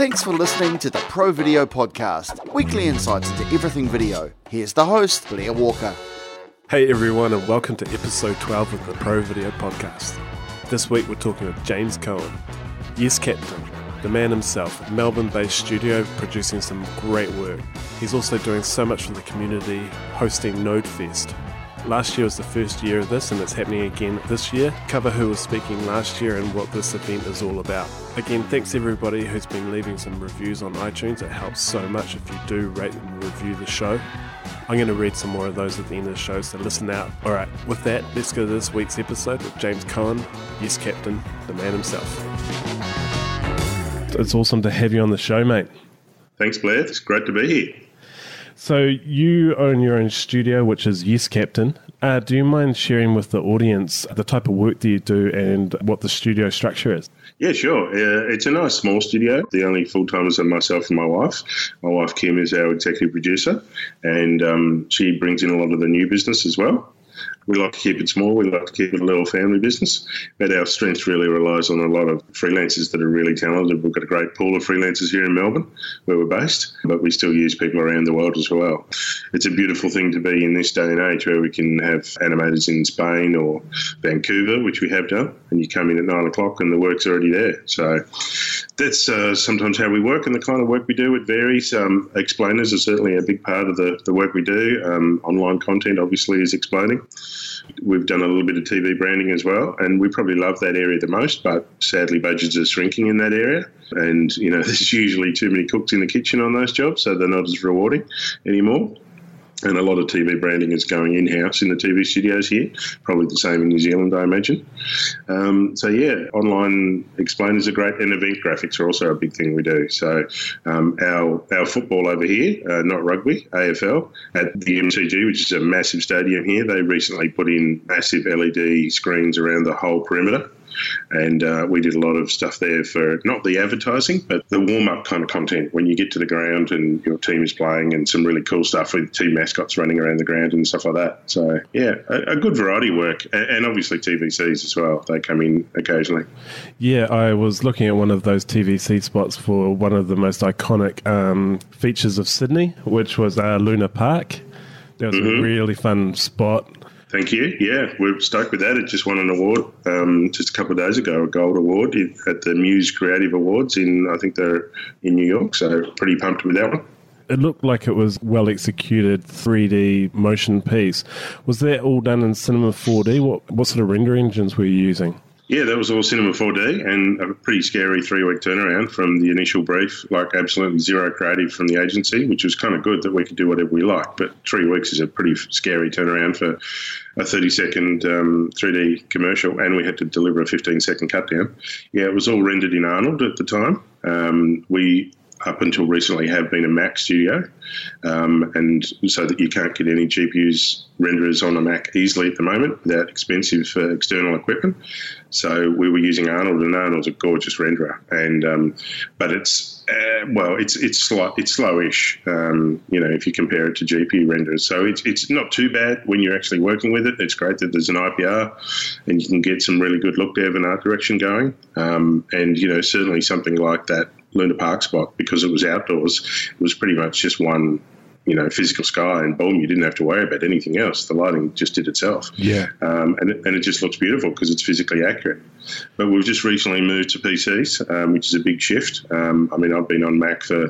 Thanks for listening to the Pro Video Podcast, weekly insights into everything video. Here's the host, Blair Walker. Hey everyone, and welcome to episode 12 of the Pro Video Podcast. This week we're talking with James Cohen. Yes, Captain, the man himself, Melbourne based studio producing some great work. He's also doing so much for the community, hosting Node Fest. Last year was the first year of this, and it's happening again this year. Cover who was speaking last year and what this event is all about. Again, thanks everybody who's been leaving some reviews on iTunes. It helps so much if you do rate and review the show. I'm going to read some more of those at the end of the show, so listen out. All right, with that, let's go to this week's episode with James Cohen, Yes Captain, the man himself. It's awesome to have you on the show, mate. Thanks, Blair. It's great to be here. So, you own your own studio, which is Yes Captain. Uh, do you mind sharing with the audience the type of work that you do and what the studio structure is? Yeah, sure. Uh, it's a nice small studio. The only full timers are myself and my wife. My wife Kim is our executive producer, and um, she brings in a lot of the new business as well. We like to keep it small. We like to keep it a little family business. But our strength really relies on a lot of freelancers that are really talented. We've got a great pool of freelancers here in Melbourne, where we're based, but we still use people around the world as well. It's a beautiful thing to be in this day and age where we can have animators in Spain or Vancouver, which we have done, and you come in at nine o'clock and the work's already there. So that's uh, sometimes how we work and the kind of work we do. It varies. Um, explainers are certainly a big part of the, the work we do. Um, online content obviously is exploding. We've done a little bit of TV branding as well, and we probably love that area the most. But sadly, budgets are shrinking in that area, and you know there's usually too many cooks in the kitchen on those jobs, so they're not as rewarding anymore and a lot of TV branding is going in house in the TV studios here. Probably the same in New Zealand, I imagine. Um, so yeah, online explainers are great, and event graphics are also a big thing we do. So um, our our football over here, uh, not rugby, AFL at the MCG, which is a massive stadium here. They recently put in massive LED screens around the whole perimeter and uh, we did a lot of stuff there for not the advertising, but the warm up kind of content when you get to the ground and your team is playing, and some really cool stuff with team mascots running around the ground and stuff like that. So, yeah, a, a good variety of work, and obviously TVCs as well. They come in occasionally. Yeah, I was looking at one of those TVC spots for one of the most iconic um, features of Sydney, which was uh, Luna Park. That was mm-hmm. a really fun spot. Thank you. Yeah, we're stoked with that. It just won an award um, just a couple of days ago, a gold award at the Muse Creative Awards in, I think they're in New York. So pretty pumped with that one. It looked like it was well executed 3D motion piece. Was that all done in Cinema 4D? What what sort of render engines were you using? Yeah, that was all Cinema 4D and a pretty scary three week turnaround from the initial brief, like absolutely zero creative from the agency, which was kind of good that we could do whatever we like. But three weeks is a pretty scary turnaround for a 30 second um, 3D commercial, and we had to deliver a 15 second cut down. Yeah, it was all rendered in Arnold at the time. Um, we up until recently have been a Mac studio, um, and so that you can't get any GPUs renderers on a Mac easily at the moment without expensive uh, external equipment. So we were using Arnold, and Arnold's a gorgeous renderer, and um, but it's uh, well, it's it's slow, it's slowish, um, you know, if you compare it to GPU renderers. So it's it's not too bad when you're actually working with it. It's great that there's an IPR, and you can get some really good look dev and art direction going. Um, and you know, certainly something like that Luna Park spot because it was outdoors. It was pretty much just one you know, physical sky, and boom, you didn't have to worry about anything else. The lighting just did itself. Yeah. Um, and, and it just looks beautiful because it's physically accurate. But we've just recently moved to PCs, um, which is a big shift. Um, I mean, I've been on Mac for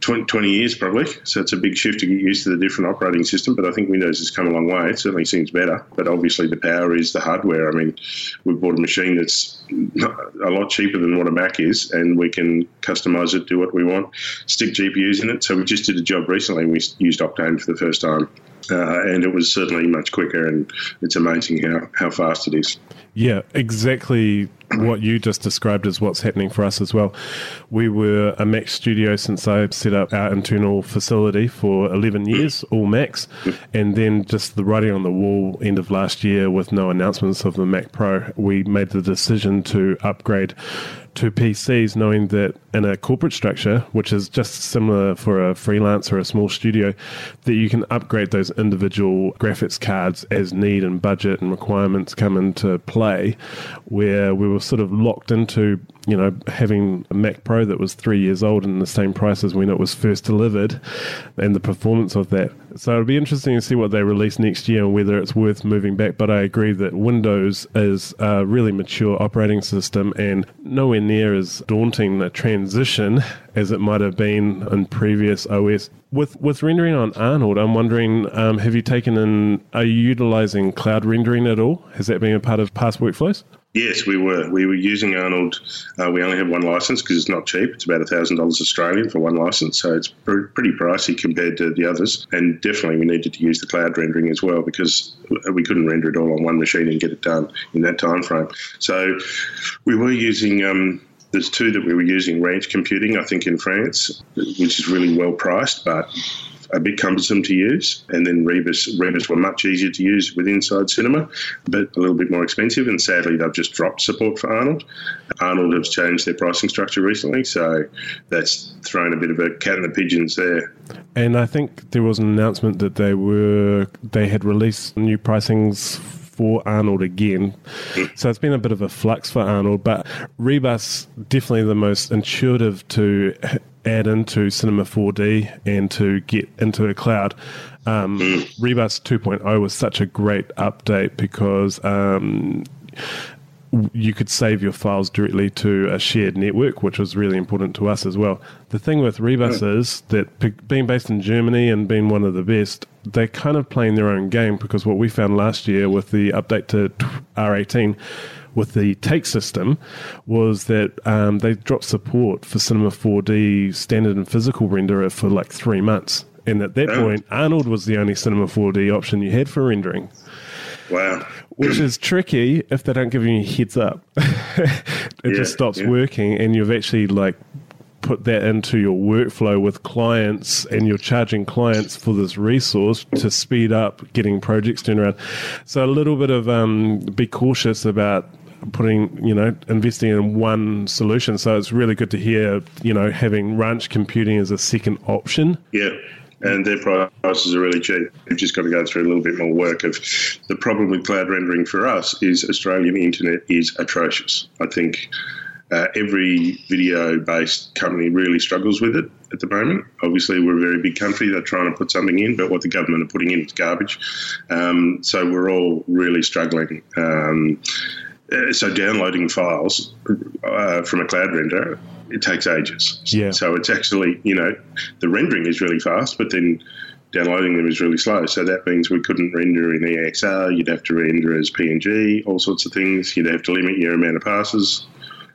20, 20, years probably, so it's a big shift to get used to the different operating system. But I think Windows has come a long way. It certainly seems better. But obviously, the power is the hardware. I mean, we've bought a machine that's a lot cheaper than what a Mac is, and we can customize it, do what we want, stick GPUs in it. So we just did a job recently. and We used Octane for the first time. Uh, and it was certainly much quicker, and it's amazing how, how fast it is. Yeah, exactly what you just described is what's happening for us as well. We were a Mac studio since I set up our internal facility for 11 years, all Macs, and then just the writing on the wall end of last year with no announcements of the Mac Pro, we made the decision to upgrade to PCs, knowing that in a corporate structure, which is just similar for a freelance or a small studio, that you can upgrade those individual graphics cards as need and budget and requirements come into play, where we were sort of locked into you know, having a Mac Pro that was three years old and the same price as when it was first delivered and the performance of that. So it'll be interesting to see what they release next year and whether it's worth moving back. But I agree that Windows is a really mature operating system and nowhere near as daunting a transition as it might have been in previous OS. With with rendering on Arnold, I'm wondering, um, have you taken in, are you utilizing cloud rendering at all? Has that been a part of past workflows? Yes, we were. We were using Arnold. Uh, we only have one license because it's not cheap. It's about thousand dollars Australian for one license, so it's pr- pretty pricey compared to the others. And definitely, we needed to use the cloud rendering as well because we couldn't render it all on one machine and get it done in that time frame. So we were using. Um, there's two that we were using, Ranch Computing, I think in France, which is really well priced, but a bit cumbersome to use. And then Rebus, Rebus were much easier to use with Inside Cinema, but a little bit more expensive. And sadly, they've just dropped support for Arnold. Arnold has changed their pricing structure recently, so that's thrown a bit of a cat in the pigeons there. And I think there was an announcement that they were they had released new pricings for Arnold again. So it's been a bit of a flux for Arnold, but Rebus definitely the most intuitive to add into Cinema 4D and to get into the cloud. Um, mm. Rebus 2.0 was such a great update because um, you could save your files directly to a shared network, which was really important to us as well. The thing with Rebus mm. is that being based in Germany and being one of the best, they're kind of playing their own game because what we found last year with the update to R18 with the take system was that um, they dropped support for Cinema 4D standard and physical renderer for like three months. And at that oh. point, Arnold was the only Cinema 4D option you had for rendering. Wow. Which is tricky if they don't give you a heads up. it yeah, just stops yeah. working, and you've actually like put that into your workflow with clients and you're charging clients for this resource to speed up getting projects turned around. So a little bit of um, be cautious about putting, you know, investing in one solution. So it's really good to hear, you know, having ranch computing as a second option. Yeah. And their prices are really cheap. You've just got to go through a little bit more work. Of the problem with cloud rendering for us is Australian internet is atrocious. I think uh, every video based company really struggles with it at the moment. Obviously, we're a very big country. They're trying to put something in, but what the government are putting in is garbage. Um, so we're all really struggling. Um, so downloading files uh, from a cloud renderer it takes ages. Yeah. So it's actually you know the rendering is really fast, but then downloading them is really slow. So that means we couldn't render in EXR. You'd have to render as PNG, all sorts of things. You'd have to limit your amount of passes.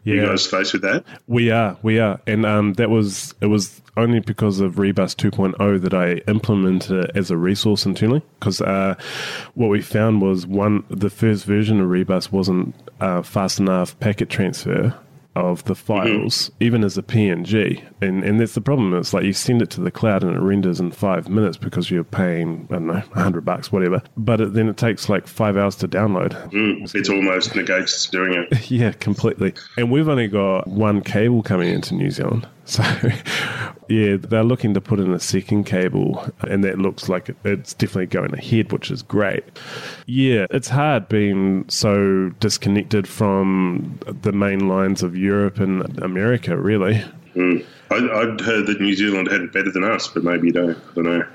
Yeah. You guys faced with that? We are, we are, and um, that was it was only because of Rebus 2.0 that I implemented it as a resource internally. Because uh, what we found was one, the first version of Rebus wasn't uh, fast enough packet transfer of the files, mm-hmm. even as a PNG. And and that's the problem. It's like you send it to the cloud and it renders in five minutes because you're paying, I don't know, 100 bucks, whatever. But it, then it takes like five hours to download. Mm, it almost negates doing it. yeah, completely. And we've only got one cable coming into New Zealand. So, yeah, they're looking to put in a second cable, and that looks like it's definitely going ahead, which is great. Yeah, it's hard being so disconnected from the main lines of Europe and America, really. Mm. I, would heard that New Zealand had it better than us, but maybe you don't. I don't know.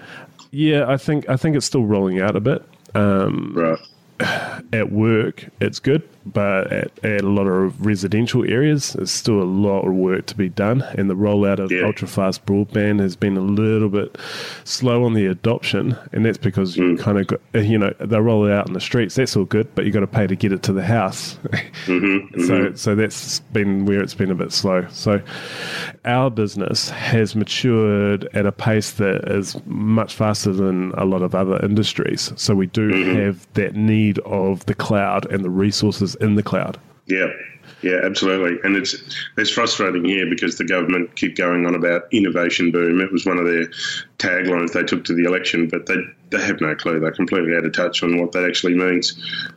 Yeah, I think I think it's still rolling out a bit. Um, right. At work, it's good but at, at, a lot of residential areas, there's still a lot of work to be done. And the rollout of yeah. ultra fast broadband has been a little bit slow on the adoption. And that's because mm. you kind of got, you know, they roll it out in the streets. That's all good, but you got to pay to get it to the house. Mm-hmm, so, mm-hmm. so that's been where it's been a bit slow. So our business has matured at a pace that is much faster than a lot of other industries. So we do mm-hmm. have that need of the cloud and the resources in the cloud. Yeah, yeah, absolutely. And it's it's frustrating here because the government keep going on about innovation boom. It was one of their taglines they took to the election, but they they have no clue. They're completely out of touch on what that actually means.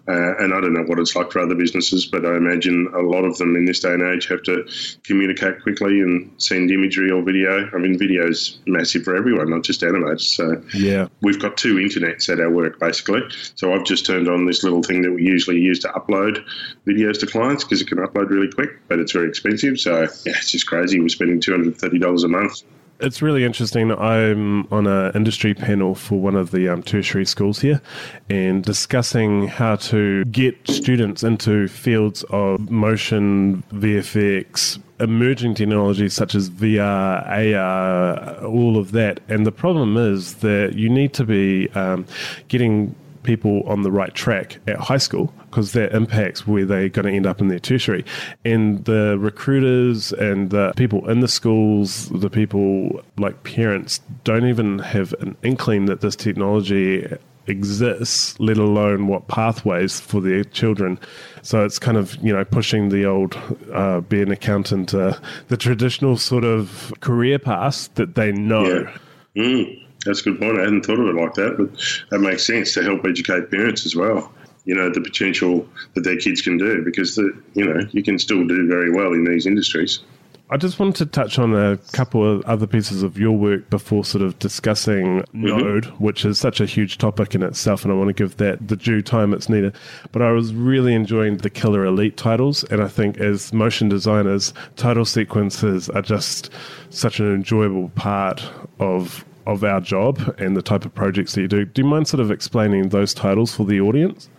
Uh, and I don't know what it's like for other businesses, but I imagine a lot of them in this day and age have to communicate quickly and send imagery or video. I mean, video is massive for everyone, not just animators. So yeah, we've got two internets at our work basically. So I've just turned on this little thing that we usually use to upload videos to clients because it can upload really quick, but it's very expensive. So yeah, it's just crazy. We're spending two hundred thirty dollars a month it's really interesting. I'm on an industry panel for one of the um, tertiary schools here and discussing how to get students into fields of motion, VFX, emerging technologies such as VR, AR, all of that. And the problem is that you need to be um, getting people on the right track at high school because that impacts where they're going to end up in their tertiary. And the recruiters and the people in the schools, the people like parents, don't even have an inkling that this technology exists, let alone what pathways for their children. So it's kind of you know pushing the old uh, be an accountant, uh, the traditional sort of career path that they know. Yeah. Mm. That's a good point. I hadn't thought of it like that, but that makes sense to help educate parents as well. You know the potential that their kids can do because the you know you can still do very well in these industries. I just wanted to touch on a couple of other pieces of your work before sort of discussing mm-hmm. Node, which is such a huge topic in itself, and I want to give that the due time it's needed. But I was really enjoying the Killer Elite titles, and I think as motion designers, title sequences are just such an enjoyable part of of our job and the type of projects that you do. Do you mind sort of explaining those titles for the audience?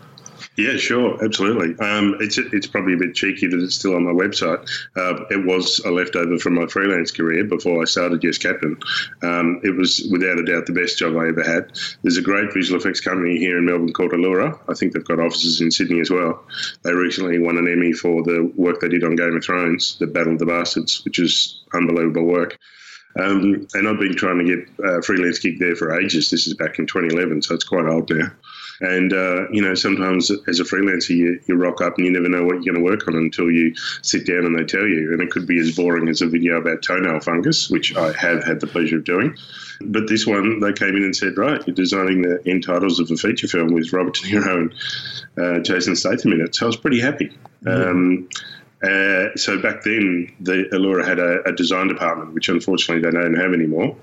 Yeah, sure, absolutely. Um, it's it's probably a bit cheeky that it's still on my website. Uh, it was a leftover from my freelance career before I started Yes Captain. Um, it was without a doubt the best job I ever had. There's a great visual effects company here in Melbourne called Iloura. I think they've got offices in Sydney as well. They recently won an Emmy for the work they did on Game of Thrones, The Battle of the Bastards, which is unbelievable work. Um, and I've been trying to get a freelance gig there for ages. This is back in 2011, so it's quite old now. And, uh, you know, sometimes as a freelancer, you, you rock up and you never know what you're going to work on until you sit down and they tell you. And it could be as boring as a video about toenail fungus, which I have had the pleasure of doing. But this one, they came in and said, right, you're designing the end titles of a feature film with Robert De Niro and uh, Jason Statham in it. So I was pretty happy. Mm-hmm. Um, uh, so back then, the Iloura had a, a, design department, which unfortunately they don't have anymore.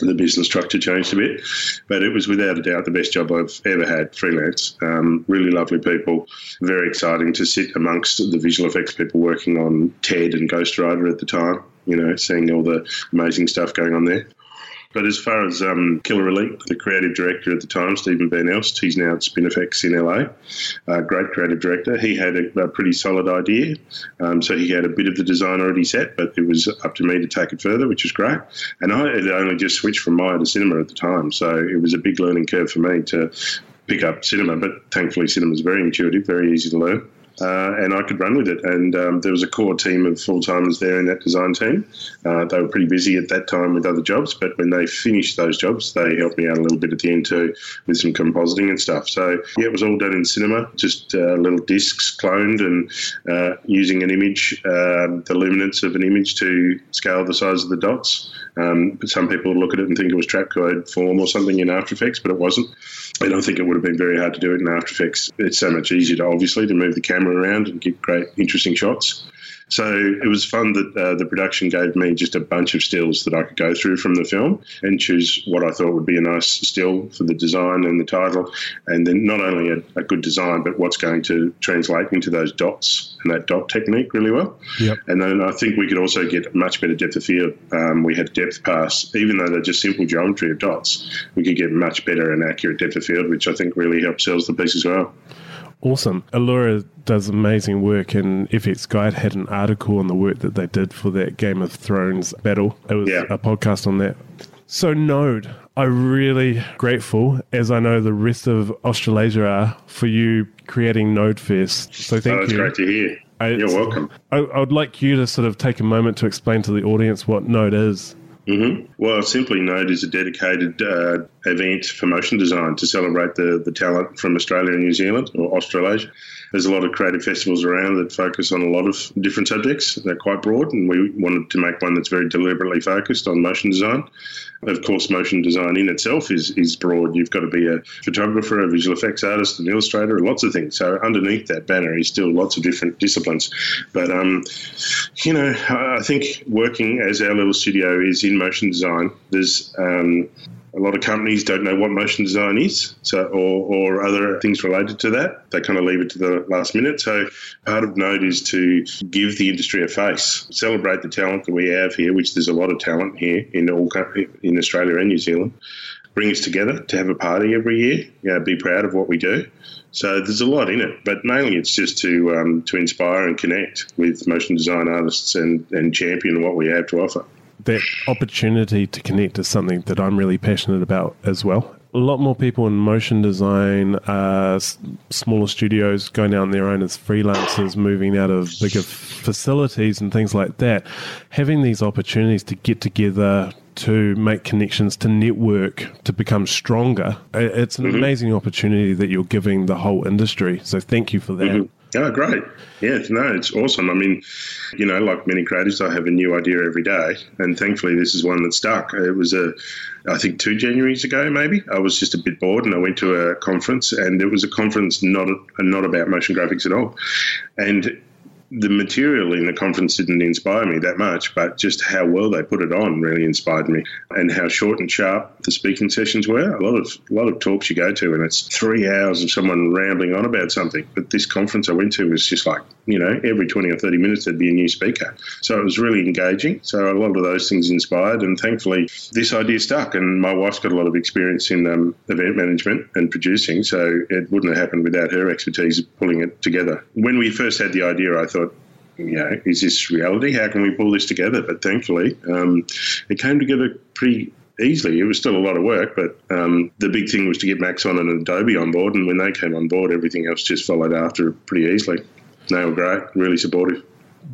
The business structure changed a bit, but it was without a doubt the best job I've ever had freelance. Um, really lovely people, very exciting to sit amongst the visual effects people working on Ted and Ghost Rider at the time. You know, seeing all the amazing stuff going on there. But as far as um, Killer Elite, the creative director at the time, Stephen Van Elst, he's now at Spinifex in LA, uh, great creative director. He had a, a pretty solid idea. Um, so he had a bit of the design already set, but it was up to me to take it further, which was great. And I had only just switched from Maya to cinema at the time. So it was a big learning curve for me to pick up cinema, but thankfully cinema is very intuitive, very easy to learn uh, and I could run with it. And um, there was a core team of full timers there in that design team. Uh, they were pretty busy at that time with other jobs, but when they finished those jobs, they helped me out a little bit at the end too with some compositing and stuff. So yeah, it was all done in cinema, just uh, little discs cloned and uh, using an image, um, the luminance of an image to scale the size of the dots. Um, some people look at it and think it was Trapcode Form or something in After Effects, but it wasn't. I don't think it would have been very hard to do it in After Effects. It's so much easier to obviously to move the camera around and get great, interesting shots. So it was fun that uh, the production gave me just a bunch of stills that I could go through from the film and choose what I thought would be a nice still for the design and the title. And then not only a, a good design, but what's going to translate into those dots and that dot technique really well. Yep. And then I think we could also get much better depth of field. Um, we had depth pass, even though they're just simple geometry of dots, we could get much better and accurate depth of field, which I think really helps sells the piece as well. Awesome. Iloura does amazing work, and FX Guide had an article on the work that they did for that Game of Thrones battle. It was yeah. a podcast on that. So, Node, I'm really grateful, as I know the rest of Australasia are, for you creating Node Fest. So, oh, thank oh, that's you. great to hear. I, You're welcome. I, I would like you to sort of take a moment to explain to the audience what Node is. Mm-hmm. Well, Simply Node is a dedicated uh, event for motion design to celebrate the, the talent from Australia and New Zealand or Australasia. There's a lot of creative festivals around that focus on a lot of different subjects. They're quite broad, and we wanted to make one that's very deliberately focused on motion design. Of course, motion design in itself is, is broad. You've got to be a photographer, a visual effects artist, an illustrator, and lots of things. So underneath that banner is still lots of different disciplines. But, um, you know, I think working as our little studio is in motion design, there's um, a lot of companies don't know what motion design is, so or, or other things related to that. They kind of leave it to the last minute. So part of Node is to give the industry a face, celebrate the talent that we have here, which there's a lot of talent here in all in Australia and New Zealand. Bring us together to have a party every year. You know, be proud of what we do. So there's a lot in it, but mainly it's just to um, to inspire and connect with motion design artists and, and champion what we have to offer that opportunity to connect is something that I'm really passionate about as well. A lot more people in motion design, uh, smaller studios going out on their own as freelancers, moving out of bigger facilities and things like that. Having these opportunities to get together, to make connections, to network, to become stronger. It's an mm-hmm. amazing opportunity that you're giving the whole industry. So thank you for that. Mm-hmm. Oh, great. Yeah, no, it's awesome. I mean, you know, like many creatives, I have a new idea every day. And thankfully, this is one that stuck. It was a, I think two Januaries ago, maybe. I was just a bit bored and I went to a conference, and it was a conference not, not about motion graphics at all. And the material in the conference didn't inspire me that much, but just how well they put it on really inspired me, and how short and sharp the speaking sessions were. A lot of a lot of talks you go to, and it's three hours of someone rambling on about something. But this conference I went to was just like you know every twenty or thirty minutes there'd be a new speaker, so it was really engaging. So a lot of those things inspired, and thankfully this idea stuck. And my wife's got a lot of experience in um, event management and producing, so it wouldn't have happened without her expertise pulling it together. When we first had the idea, I thought you know, is this reality? How can we pull this together? But thankfully, um, it came together pretty easily. It was still a lot of work, but um, the big thing was to get Maxon and Adobe on board. And when they came on board, everything else just followed after pretty easily. They were great, really supportive.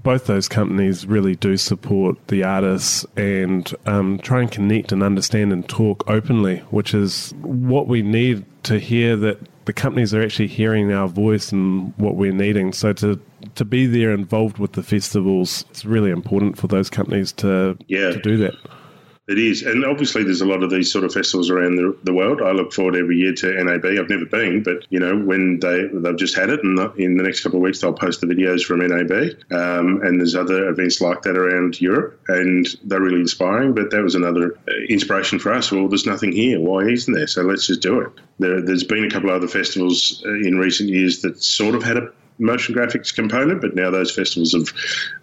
Both those companies really do support the artists and um, try and connect and understand and talk openly, which is what we need to hear that the companies are actually hearing our voice and what we're needing. So to to be there involved with the festivals, it's really important for those companies to yeah. to do that. It is, and obviously there's a lot of these sort of festivals around the, the world. I look forward every year to NAB. I've never been, but you know when they they've just had it, and in the next couple of weeks they'll post the videos from NAB. Um, and there's other events like that around Europe, and they're really inspiring. But that was another uh, inspiration for us. Well, there's nothing here. Why isn't there? So let's just do it. There, has been a couple of other festivals uh, in recent years that sort of had a motion graphics component, but now those festivals have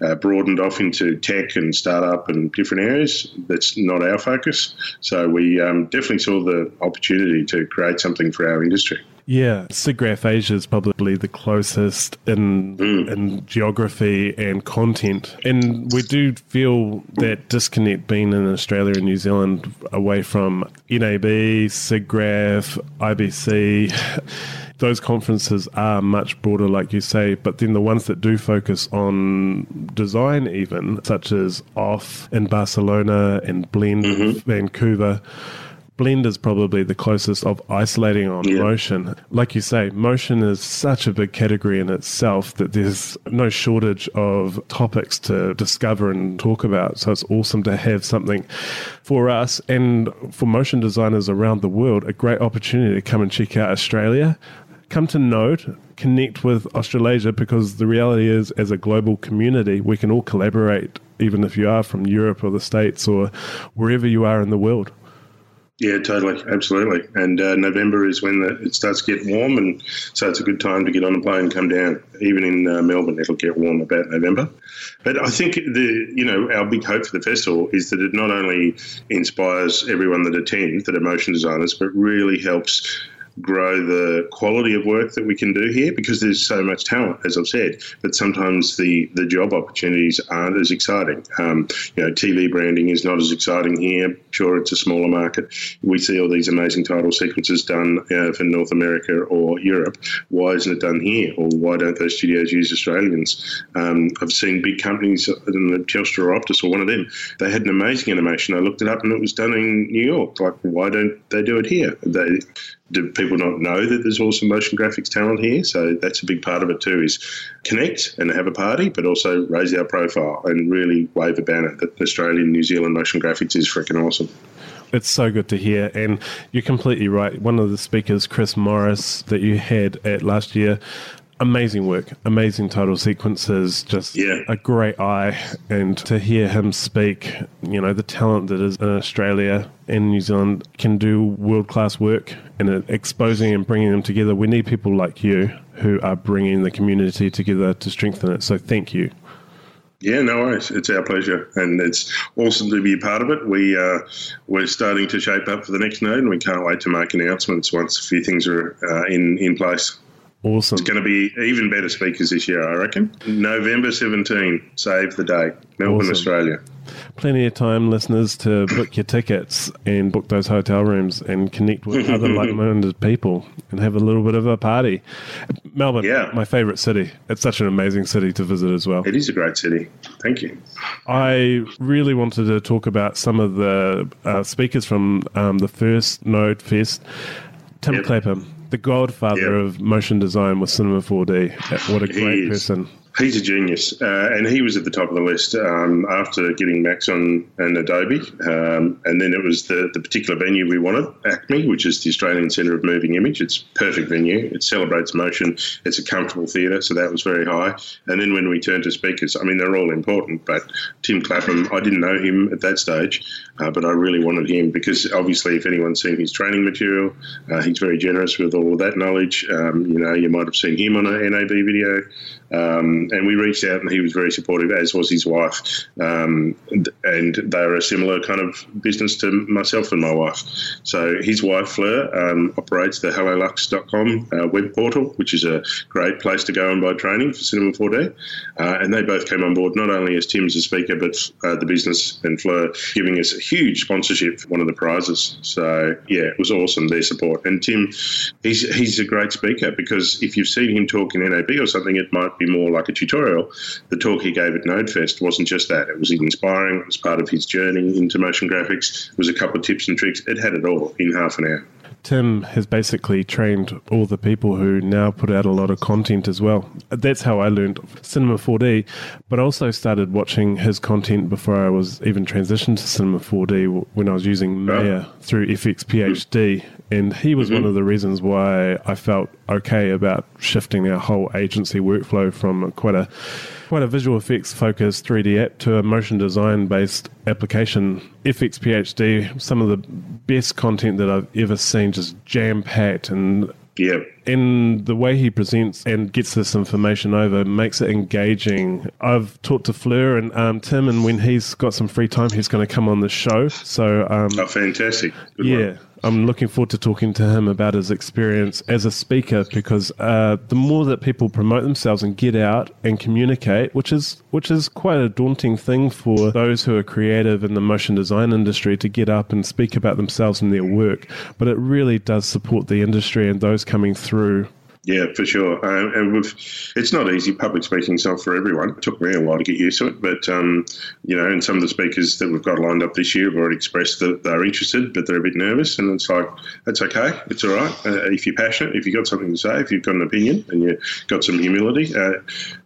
uh, broadened off into tech and startup and different areas. That's not our focus. So we um, definitely saw the opportunity to create something for our industry. Yeah, SIGGRAPH Asia is probably the closest in mm. in geography and content, and we do feel that disconnect being in Australia and New Zealand away from NAB, SIGGRAPH, IBC those conferences are much broader, like you say, but then the ones that do focus on design, even such as OFFF in Barcelona and Blend mm-hmm. Vancouver. Blend is probably the closest of isolating on yeah. motion. Like you say, motion is such a big category in itself that there's no shortage of topics to discover and talk about. So it's awesome to have something for us and for motion designers around the world, a great opportunity to come and check out Australia come to Node, connect with Australasia because the reality is, as a global community, we can all collaborate, even if you are from Europe or the States or wherever you are in the world. Yeah, totally, absolutely. And uh, November is when the, it starts to get warm, and so it's a good time to get on a plane and come down. Even in uh, Melbourne, it'll get warm about November. But I think the you know our big hope for the festival is that it not only inspires everyone that attends, that are motion designers, but really helps grow the quality of work that we can do here because there's so much talent, as I've said. But sometimes the, the job opportunities aren't as exciting. Um, you know, TV branding is not as exciting here. Sure, it's a smaller market. We see all these amazing title sequences done uh, for North America or Europe. Why isn't it done here? Or why don't those studios use Australians? Um, I've seen big companies, Telstra or Optus or one of them, they had an amazing animation. I looked it up and it was done in New York. Like, why don't they do it here? They do people not know that there's also motion graphics talent here? So that's a big part of it too. Is connect and have a party, but also raise our profile and really wave a banner that Australian New Zealand motion graphics is freaking awesome. It's so good to hear, and you're completely right. One of the speakers, Chris Morris, that you had at last year, amazing work, amazing title sequences, just Yeah. a great eye. And to hear him speak, you know, the talent that is in Australia and New Zealand can do world class work and exposing and bringing them together. We need people like you who are bringing the community together to strengthen it. So thank you. Yeah, no worries. It's our pleasure, and it's awesome to be a part of it. We uh, we're starting to shape up for the next node, and we can't wait to make announcements once a few things are uh, in in place. Awesome. It's going to be even better speakers this year, I reckon. November 17, save the day, Melbourne, Awesome. Australia. Plenty of time, listeners, to book your tickets and book those hotel rooms and connect with other like minded people and have a little bit of a party. Melbourne, Yeah. my favourite city. It's such an amazing city to visit as well. It is a great city. Thank you. I really wanted to talk about some of the uh, speakers from um, the first Node Fest. Tim Yep. Clapham, the godfather of motion design with Cinema 4D. What a great person. He's a genius, uh, and he was at the top of the list um, after getting Maxon and Adobe, um, and then it was the, the particular venue we wanted, ACMI, which is the Australian Centre of Moving Image. It's a perfect venue. It celebrates motion. It's a comfortable theatre, so that was very high. And then when we turned to speakers, I mean they're all important, but Tim Clapham, I didn't know him at that stage, uh, but I really wanted him because obviously, if anyone's seen his training material, uh, he's very generous with all of that knowledge. Um, you know, you might have seen him on an NAB video. Um, and we reached out, and he was very supportive, as was his wife. Um, and they're a similar kind of business to myself and my wife. So his wife, Fleur, um, operates the Helloluxx.com uh, web portal, which is a great place to go and buy training for Cinema 4D. Uh, and they both came on board, not only as Tim as a speaker, but uh, the business and Fleur giving us a huge sponsorship for one of the prizes. So, yeah, it was awesome, their support. And Tim, he's, he's a great speaker because if you've seen him talk in NAB or something, it might be more like a tutorial. The talk he gave at NodeFest wasn't just that. It was inspiring. It was part of his journey into motion graphics. It was a couple of tips and tricks. It had it all in half an hour. Tim has basically trained all the people who now put out a lot of content as well. That's how I learned Cinema 4D, but I also started watching his content before I was even transitioned to Cinema 4D when I was using Maya through FX PhD. And he was one mm-hmm. of the reasons why I felt okay about shifting our whole agency workflow from quite a quite a visual effects focused 3D app to a motion design based application. FX PhD, some of the best content that I've ever seen, just jam packed and Yeah. and the way he presents and gets this information over makes it engaging. I've talked to Fleur and um, Tim, and when he's got some free time, he's going to come on the show. So um, Oh, fantastic. Good yeah, one. I'm looking forward to talking to him about his experience as a speaker because uh, the more that people promote themselves and get out and communicate, which is which is quite a daunting thing for those who are creative in the motion design industry to get up and speak about themselves and their work, but it really does support the industry and those coming through. Yeah, for sure. Um, and we've, it's not easy. Public speaking's not for everyone. It took me a while to get used to it, but um, you know, and some of the speakers that we've got lined up this year have already expressed that they're interested, but they're a bit nervous. And it's like that's okay. It's all right. Uh, if you're passionate, if you've got something to say, if you've got an opinion, and you've got some humility, uh,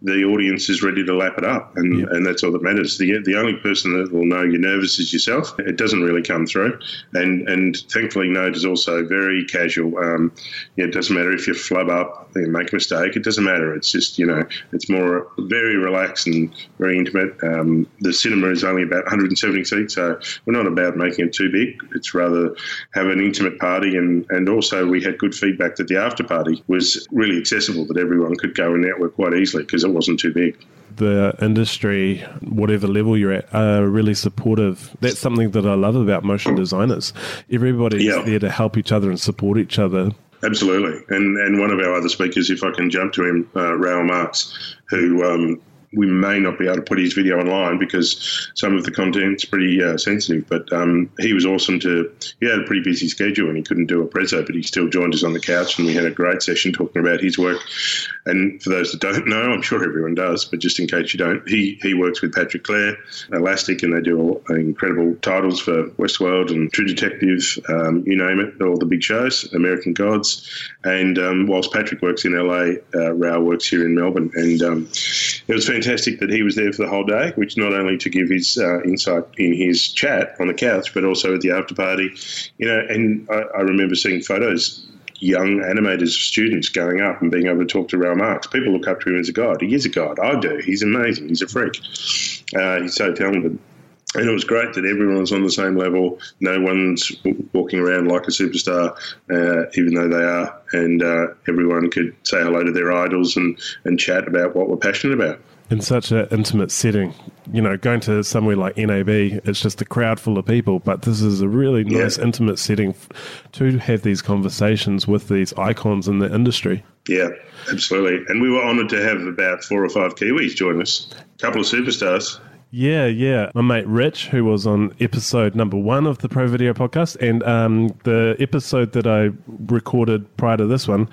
the audience is ready to lap it up, and Yeah. and that's all that matters. The the only person that will know you're nervous is yourself. It doesn't really come through, and and thankfully, Node is also very casual. Um, yeah, it doesn't matter if you flub up, you make a mistake. It doesn't matter. It's just you know, it's more very relaxed and very intimate. Um, the cinema is only about 170 seats, so we're not about making it too big. It's rather have an intimate party, and and also we had good feedback that the after party was really accessible, that everyone could go and network quite easily because it wasn't too big. the industry, whatever level you're at, are really supportive. That's something that I love about motion designers. Everybody's Yeah. there to help each other and support each other. Absolutely, and and one of our other speakers, if I can jump to him, uh, Raoul Marks, who um, we may not be able to put his video online because some of the content's pretty uh, sensitive. But um, he was awesome to. He had a pretty busy schedule and he couldn't do a prezzo, but he still joined us on the couch and we had a great session talking about his work. And for those that don't know, I'm sure everyone does, but just in case you don't, he he works with Patrick Clair, Elastic, and they do incredible titles for Westworld and True Detective, um, you name it, all the big shows, American Gods. And um, whilst Patrick works in LA, uh, Raoul works here in Melbourne, and um, it was fantastic that he was there for the whole day, which not only to give his uh, insight in his chat on the couch, but also at the after party. You know, and I, I remember seeing photos young animators, students going up and being able to talk to Raoul Marks. People look up to him as a god. He is a god. I do. He's amazing. He's a freak. Uh, he's so talented. And it was great that everyone was on the same level. No one's walking around like a superstar, uh, even though they are. And uh, everyone could say hello to their idols and, and chat about what we're passionate about in such an intimate setting. You know, going to somewhere like NAB, it's just a crowd full of people, but this is a really nice, yeah. intimate setting to have these conversations with these icons in the industry. Yeah, absolutely. And we were honoured to have about four or five Kiwis join us, a couple of superstars. Yeah, yeah. My mate Rich, who was on episode number one of the Pro Video podcast, and um, the episode that I recorded prior to this one,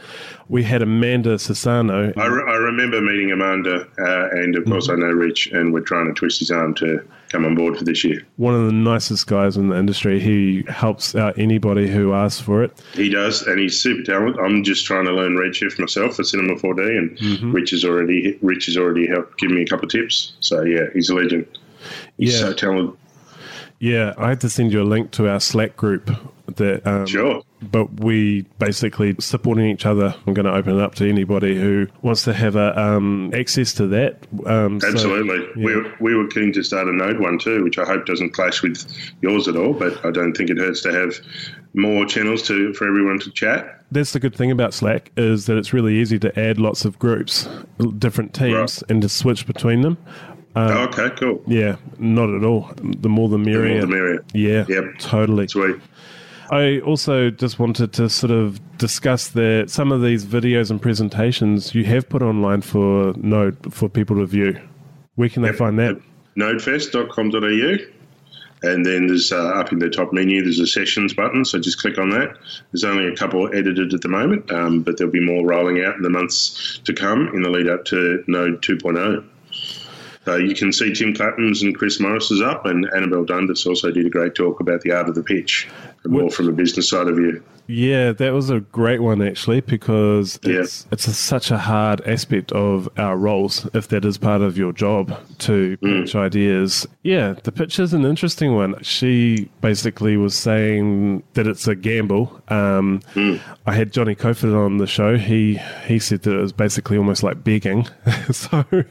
we had Amanda Sassano. I, re- I remember meeting Amanda, uh, and of course mm-hmm. I know Rich, and we're trying to twist his arm to come on board for this year. One of the nicest guys in the industry. He helps out anybody who asks for it. He does, and he's super talented. I'm just trying to learn Redshift myself for Cinema 4D, and mm-hmm. Rich has already Rich has already helped give me a couple of tips. So yeah, he's a legend. He's yeah. so talented. Yeah, I had to send you a link to our Slack group that um, sure but we basically supporting each other. I'm going to open it up to anybody who wants to have a, um, access to that. Um, Absolutely. So, yeah. we, we were keen to start a Node one too, which I hope doesn't clash with yours at all, but I don't think it hurts to have more channels to for everyone to chat. That's the good thing about Slack is that it's really easy to add lots of groups, different teams, right. and to switch between them. Um, oh, okay, cool. Yeah, not at all. The more the merrier. The more the merrier. Yeah, yep. totally. Sweet. I also just wanted to sort of discuss that some of these videos and presentations you have put online for Node for people to view. Where can yep. they find that? Nodefest.com.au. And then there's uh, up in the top menu, there's a sessions button. So just click on that. There's only a couple edited at the moment, um, but there'll be more rolling out in the months to come in the lead up to Node 2.0. Uh, you can see Tim Clapham's and Chris Morris is up, and Annabelle Dundas also did a great talk about the art of the pitch, more from a business side of view. Yeah, that was a great one actually because it's yeah. it's a, such a hard aspect of our roles if that is part of your job to mm. pitch mm. ideas. Yeah, the pitch is an interesting one. She basically was saying that it's a gamble. Um, mm. I had Johnny Kofod on the show. He he said that it was basically almost like begging. so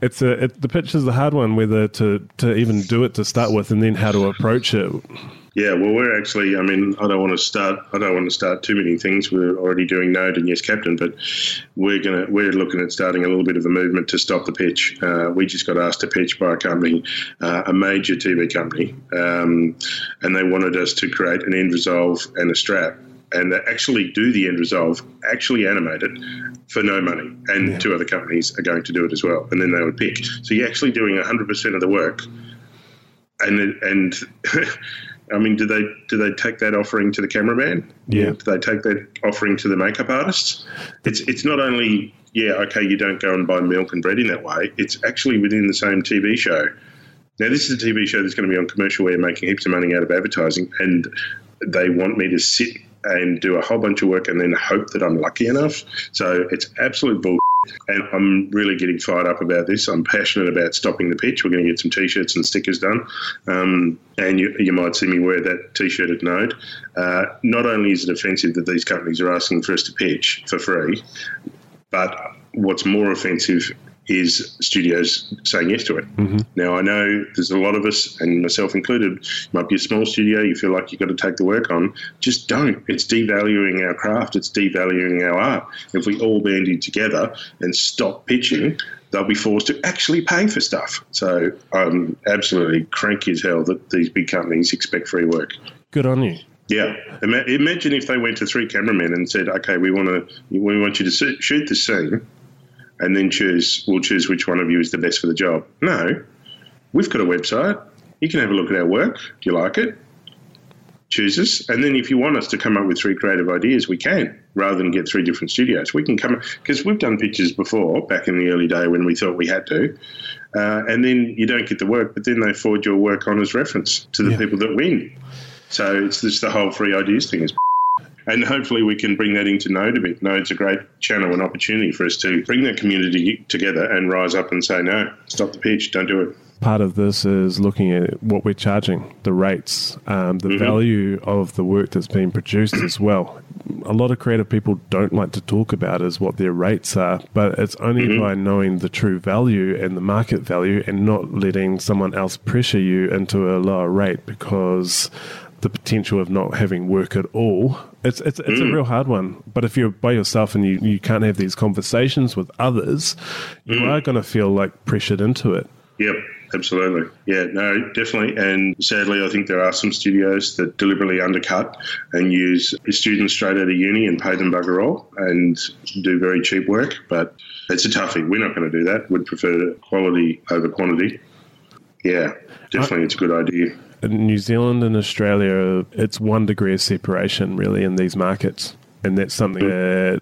it's a it, the pitch is a hard one whether to to even do it to start with and then how to approach it. Yeah, well, we're actually. I mean, I don't want to start. I don't want to start too many things. We're already doing Node and Yes Captain, but we're gonna. We're looking at starting a little bit of a movement to stop the pitch. Uh, we just got asked to pitch by a company, uh, a major TV company, um, and they wanted us to create an end resolve and a strap and they actually do the end resolve, actually animate it for no money. And yeah. two other companies are going to do it as well. And then they would pick. So you're actually doing 100% of the work. And, and I mean, do they do they take that offering to the cameraman? Yeah. Do they take that offering to the makeup artist? It's it's not only yeah okay you don't go and buy milk and bread in that way. It's actually within the same TV show. Now this is a TV show that's going to be on commercial where you're making heaps of money out of advertising, and they want me to sit and do a whole bunch of work and then hope that I'm lucky enough. So it's absolute bull. And I'm really getting fired up about this. I'm passionate about stopping the pitch. We're going to get some t-shirts and stickers done, um, and you, you, might see me wear that t-shirt at Node. Uh, not only is it offensive that these companies are asking for us to pitch for free, but what's more offensive is studios saying yes to it. Mm-hmm. Now, I know there's a lot of us, and myself included, might be a small studio, you feel like you've got to take the work on. Just don't. It's devaluing our craft, it's devaluing our art. If we all banded together and stop pitching, they'll be forced to actually pay for stuff. So I'm absolutely cranky as hell that these big companies expect free work. Good on you. Yeah, imagine if they went to three cameramen and said, "Okay, we want to, we want you to shoot the scene, and then choose. We'll choose which one of you is the best for the job. No, we've got a website. You can have a look at our work. Do you like it? Choose us, and then if you want us to come up with three creative ideas, we can. Rather than get three different studios, we can come because we've done pictures before back in the early day when we thought we had to, uh, and then you don't get the work, but then they forward your work on as reference to the Yeah. people that win. So it's just the whole free ideas thing is and hopefully we can bring that into Node a bit. Node's a great channel and opportunity for us to bring that community together and rise up and say, no, stop the pitch, don't do it. Part of this is looking at what we're charging, the rates, um, the value of the work that's being produced as well. A lot of creative people don't like to talk about is what their rates are, but it's only by knowing the true value and the market value and not letting someone else pressure you into a lower rate because the potential of not having work at all. It's it's it's a mm. real hard one. But if you're by yourself and you, you can't have these conversations with others, you mm. are going to feel like pressured into it. Yep, absolutely. Yeah, no, definitely. And sadly, I think there are some studios that deliberately undercut and use students straight out of uni and pay them bugger all and do very cheap work. But it's a toughie. We're not going to do that. We'd prefer quality over quantity. Yeah, definitely, it's a good idea. In New Zealand and Australia, it's one degree of separation really in these markets, and that's something that.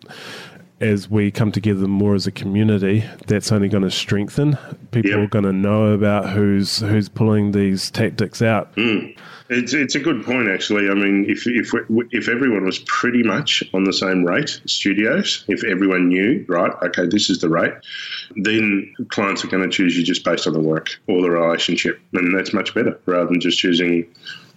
As we come together more as a community, that's only going to strengthen. People Yep. are going to know about who's who's pulling these tactics out. Hmm. It's, it's a good point, actually. I mean, if if if everyone was pretty much on the same rate, studios, if everyone knew, right, okay, this is the rate, then clients are going to choose you just based on the work or the relationship, and that's much better rather than just choosing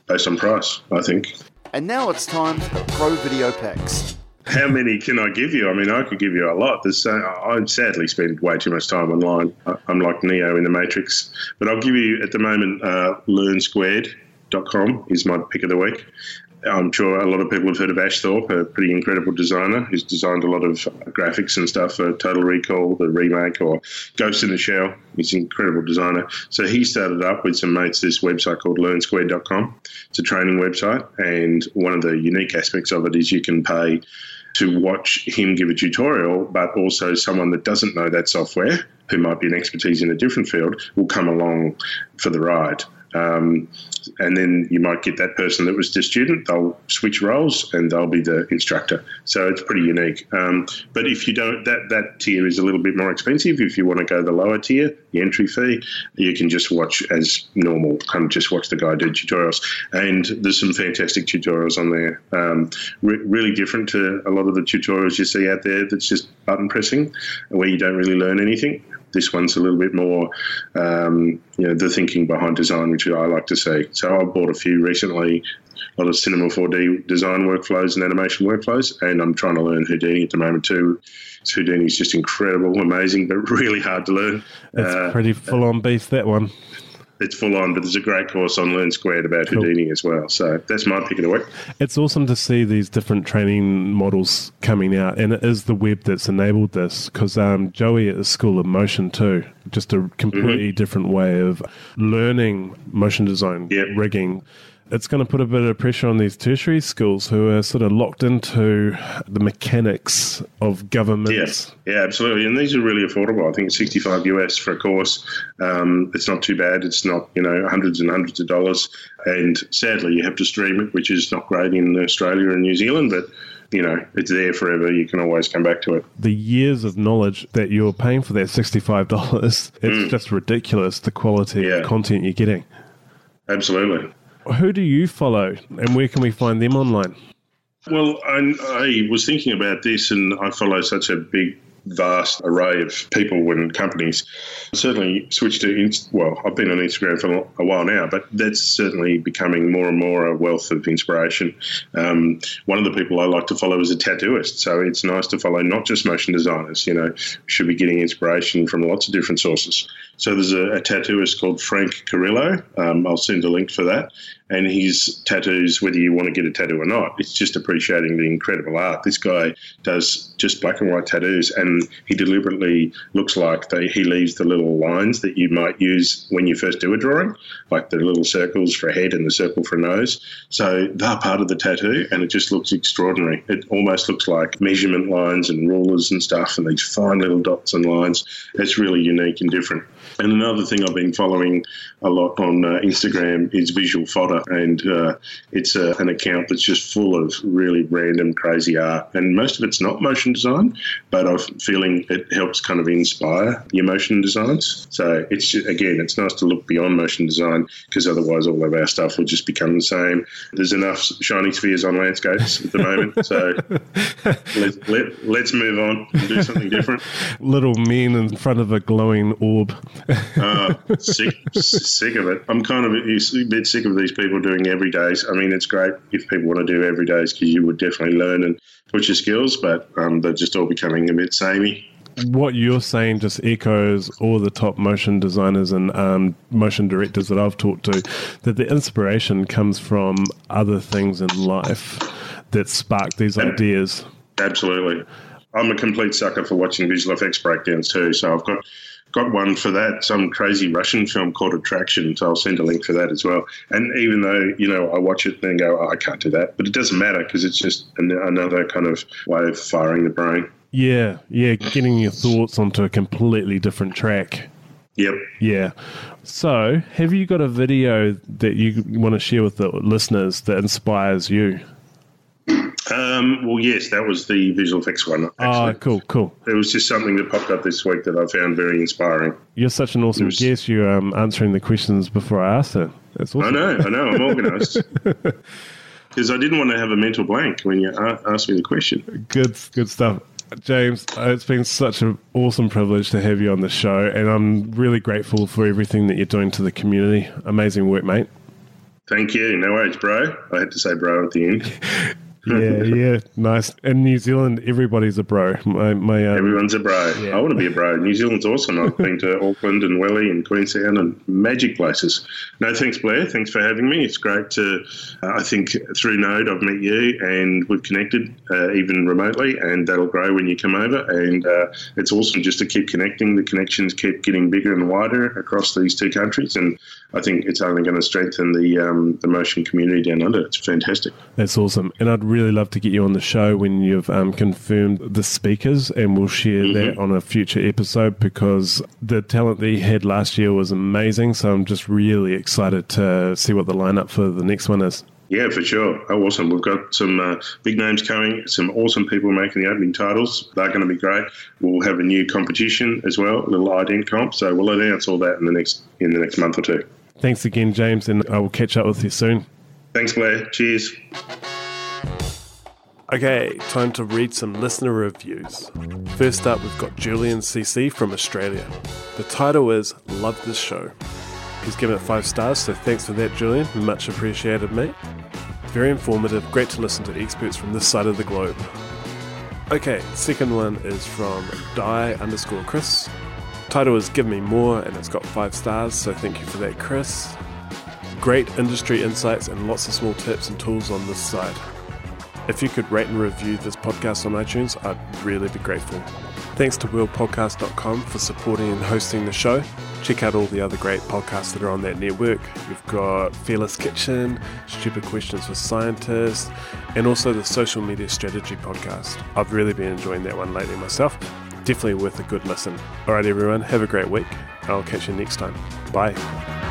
based on price. I think. And now it's time for Pro Video Packs. How many can I give you? I mean, I could give you a lot. There's, uh, I sadly spend way too much time online. I'm like Neo in the Matrix. But I'll give you, at the moment, uh, learnsquared.com is my pick of the week. I'm sure a lot of people have heard of Ash Thorpe, a pretty incredible designer who's designed a lot of graphics and stuff for Total Recall, the remake, or Ghost in the Shell. He's an incredible designer. So he started up with some mates this website called learnsquared.com. It's a training website, and one of the unique aspects of it is you can pay to watch him give a tutorial, but also someone that doesn't know that software, who might be an expertise in a different field, will come along for the ride. Um, and then you might get that person that was the student, they'll switch roles and they'll be the instructor. So it's pretty unique. Um, but if you don't, that, that tier is a little bit more expensive. If you want to go the lower tier, the entry fee, you can just watch as normal, kind of just watch the guy do tutorials. And there's some fantastic tutorials on there. Um, re- really different to a lot of the tutorials you see out there that's just button pressing, where you don't really learn anything. This one's a little bit more, um, you know, the thinking behind design, which I like to see. So I bought a few recently, a lot of Cinema 4D design workflows and animation workflows, and I'm trying to learn Houdini at the moment too. So is just incredible, amazing, but really hard to learn. It's Uh, pretty full on beef that one. It's full on, but there's a great course on Learn Squared about Houdini as well. So that's my pick of the week. It's awesome to see these different training models coming out, and it is the web that's enabled this. Because um, Joey at the School of Motion too, just a completely different way of learning motion design, Yep. rigging. It's going to put a bit of pressure on these tertiary schools who are sort of locked into the mechanics of government. Yes, yeah, absolutely. And these are really affordable. I think it's 65 US for a course. Um, it's not too bad. It's not, you know, hundreds and hundreds of dollars. And sadly, you have to stream it, which is not great in Australia and New Zealand, but, you know, it's there forever. You can always come back to it. The years of knowledge that you're paying for that $65, it's just ridiculous the quality Mm. Yeah. of content you're getting. Absolutely. Who do you follow and where can we find them online? Well, I, I was thinking about this, and I follow such a big, vast array of people and companies. Certainly switched to, well, I've been on Instagram for a while now, but that's certainly becoming more and more a wealth of inspiration. Um, one of the people I like to follow is a tattooist, so it's nice to follow not just motion designers. You know, should be getting inspiration from lots of different sources. So there's a, a tattooist called Frank Carrilho. Um, I'll send a link for that. And his tattoos, whether you want to get a tattoo or not, it's just appreciating the incredible art. This guy does just black and white tattoos, and he deliberately looks like they, he leaves the little lines that you might use when you first do a drawing, like the little circles for a head and the circle for a nose. So they're part of the tattoo, and it just looks extraordinary. It almost looks like measurement lines and rulers and stuff, and these fine little dots and lines. It's really unique and different. And another thing I've been following a lot on uh, Instagram is Visual Fodder, and uh, it's uh, an account that's just full of really random, crazy art. And most of it's not motion design, but I'm feeling it helps kind of inspire your motion designs. So it's just, again, it's nice to look beyond motion design because otherwise all of our stuff will just become the same. There's enough shiny spheres on landscapes at the moment, so let, let, let's move on and do something different. Little men in front of a glowing orb. Uh, sick, sick of it. I'm kind of a bit sick of these people doing everydays. I mean, it's great if people want to do everydays because you would definitely learn and push your skills, but um, they're just all becoming a bit samey. What you're saying just echoes all the top motion designers and um, motion directors that I've talked to. That the inspiration comes from other things in life that spark these ideas. Absolutely. I'm a complete sucker for watching visual effects breakdowns too. So I've got got one for that, some crazy Russian film called Attraction. So I'll send a link for that as well. And even though, you know, I watch it and go, oh, I can't do that, but it doesn't matter because it's just an, another kind of way of firing the brain. Yeah, yeah, getting your thoughts onto a completely different track. Yep. Yeah. So, have you got a video that you want to share with the listeners that inspires you? Um, well, yes, that was the visual effects one. Actually. Oh, cool, cool. It was just something that popped up this week that I found very inspiring. You're such an awesome was, guest. You're um, answering the questions before I ask them. That's awesome. I know, I know. I'm organised. Because I didn't want to have a mental blank when you asked me the question. Good, good stuff. James, uh, it's been such an awesome privilege to have you on the show, and I'm really grateful for everything that you're doing to the community. Amazing work, mate. Thank you. No worries, bro. I had to say bro at the end. yeah, yeah, nice. In New Zealand, everybody's a bro. My, my um, everyone's a bro. Yeah. I want to be a bro. New Zealand's awesome. I've been to Auckland and Welly and Queenstown and magic places. No, thanks, Blair. Thanks for having me. It's great to. Uh, I think through Node, I've met you and we've connected uh, even remotely, and that'll grow when you come over. And uh, it's awesome just to keep connecting. The connections keep getting bigger and wider across these two countries, and I think it's only going to strengthen the um, the motion community down under. It's fantastic. That's awesome, and I'd really love to get you on the show when you've um, confirmed the speakers, and we'll share mm-hmm. that on a future episode because the talent that you had last year was amazing. So I'm just really excited to see what the lineup for the next one is. Yeah, for sure. Oh, awesome. We've got some uh, big names coming, some awesome people making the opening titles. They're going to be great. We'll have a new competition as well, a little ident comp. So we'll announce all that in the next in the next month or two. Thanks again, James, and I will catch up with you soon. Thanks, Blair. Cheers. Okay, time to read some listener reviews. First up, we've got Julian CC from Australia. The title is Love This Show. He's given it five stars, so thanks for that, Julian. Much appreciated, mate. Very informative, great to listen to experts from this side of the globe. Okay, second one is from die underscore Chris. Title is Give Me More, and it's got five stars, so thank you for that, Chris. Great industry insights and lots of small tips and tools on this side. If you could rate and review this podcast on iTunes, I'd really be grateful. Thanks to WheelPodcast.com for supporting and hosting the show. Check out all the other great podcasts that are on that network. You've got Fearless Kitchen, Stupid Questions for Scientists, and also the Social Media Strategy podcast. I've really been enjoying that one lately myself definitely worth a good listen. All right, everyone, have a great week. I'll catch you next time. Bye.